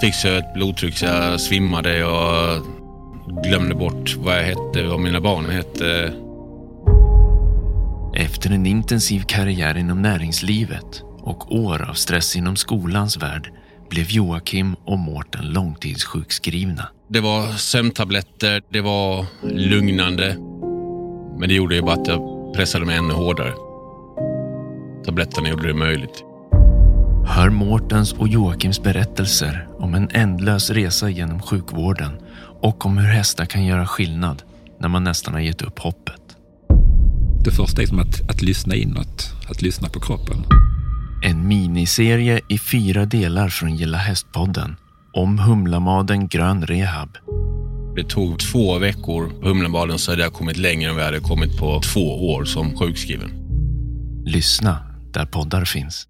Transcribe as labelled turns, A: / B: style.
A: Fick så ett blodtryck så jag svimmade. Jag glömde bort vad jag hette, vad mina barn hette.
B: Efter en intensiv karriär inom näringslivet och år av stress inom skolans värld blev Joakim och Mårten långtidssjukskrivna.
A: Det var sömntabletter, det var lugnande. Men det gjorde ju bara att jag pressade mig ännu hårdare. Tabletterna gjorde det möjligt.
B: Hör Mårtens och Joakims berättelser om en ändlös resa genom sjukvården och om hur hästar kan göra skillnad när man nästan har gett upp hoppet.
C: Det första är som att, att lyssna inåt, att lyssna på kroppen.
B: En miniserie i fyra delar från Gilla Hästpodden om Humlamaden Grön Rehab.
A: Det tog två veckor på Humlenbaden så hade jag kommit längre än vi hade kommit på två år som sjukskriven.
B: Lyssna där poddar finns.